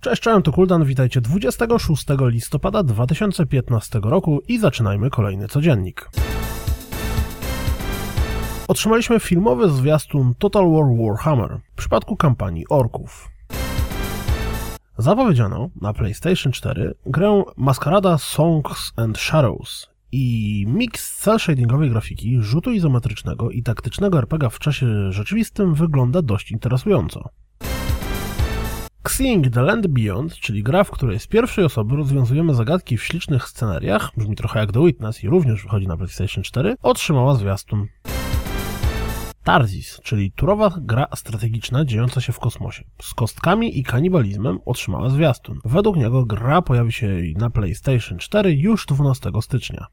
Cześć, cześć, to Kuldan, witajcie 26 listopada 2015 roku i zaczynajmy kolejny codziennik. Otrzymaliśmy filmowy zwiastun Total War Warhammer w przypadku kampanii Orków. Zapowiedziano na PlayStation 4 grę Maskarada Songs and Shadows i miks cel shadingowej grafiki, rzutu izometrycznego i taktycznego RPG w czasie rzeczywistym wygląda dość interesująco. Seeing the Land Beyond, czyli gra, w której z pierwszej osoby rozwiązujemy zagadki w ślicznych scenariach, brzmi trochę jak The Witness i również wychodzi na PlayStation 4, otrzymała zwiastun. Tarzis, czyli turowa gra strategiczna dziejąca się w kosmosie. Z kostkami i kanibalizmem otrzymała zwiastun. Według niego gra pojawi się na PlayStation 4 już 12 stycznia.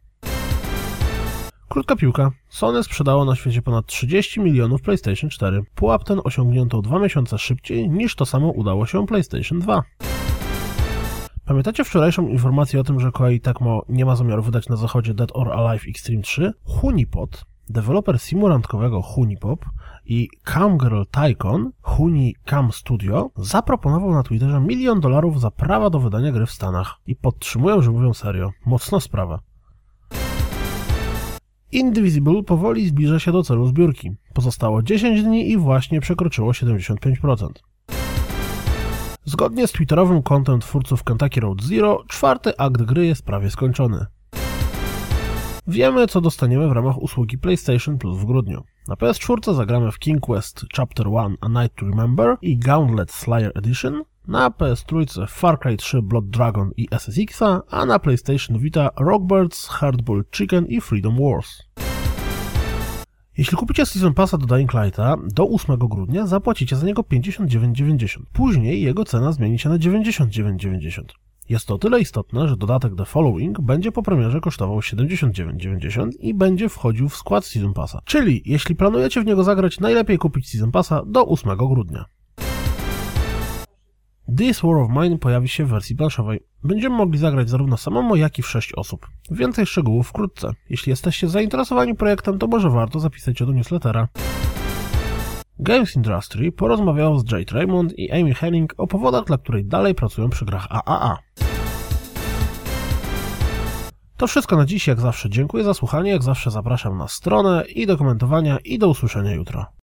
Krótka piłka. Sony sprzedało na świecie ponad 30 milionów PlayStation 4. Pułap ten osiągnięto dwa miesiące szybciej niż to samo udało się PlayStation 2. Pamiętacie wczorajszą informację o tym, że Koei Tecmo nie ma zamiaru wydać na zachodzie Dead or Alive Extreme 3? Hunipot, deweloper simulantkowego Hunipop i Camgirl Tycoon, Huni Cam Studio, zaproponował na Twitterze milion dolarów za prawa do wydania gry w Stanach. I podtrzymują, że mówią serio. Mocna sprawa. Indivisible powoli zbliża się do celu zbiórki. Pozostało 10 dni i właśnie przekroczyło 75%. Zgodnie z twitterowym kontem twórców Kentucky Road Zero, czwarty akt gry jest prawie skończony. Wiemy, co dostaniemy w ramach usługi PlayStation Plus w grudniu. Na PS4 zagramy w King Quest Chapter 1 A Night to Remember i Gauntlet Slayer Edition, na PS3 Far Cry 3 Blood Dragon i SSX, a na PlayStation Vita Rockbirds, Hardball Chicken i Freedom Wars. Jeśli kupicie Season Passa do Dying Lighta do 8 grudnia, zapłacicie za niego 59,90. Później jego cena zmieni się na 99,90. Jest to tyle istotne, że dodatek The Following będzie po premierze kosztował 79,90 i będzie wchodził w skład Season Passa. Czyli jeśli planujecie w niego zagrać, najlepiej kupić Season Passa do 8 grudnia. This War of Mine pojawi się w wersji planszowej. Będziemy mogli zagrać zarówno samemu, jak i w 6 osób. Więcej szczegółów wkrótce. Jeśli jesteście zainteresowani projektem, to może warto zapisać się do newslettera. Games Industry porozmawiało z Jade Raymond i Amy Henning o powodach, dla których dalej pracują przy grach AAA. To wszystko na dziś, jak zawsze dziękuję za słuchanie, jak zawsze zapraszam na stronę i do komentowania i do usłyszenia jutro.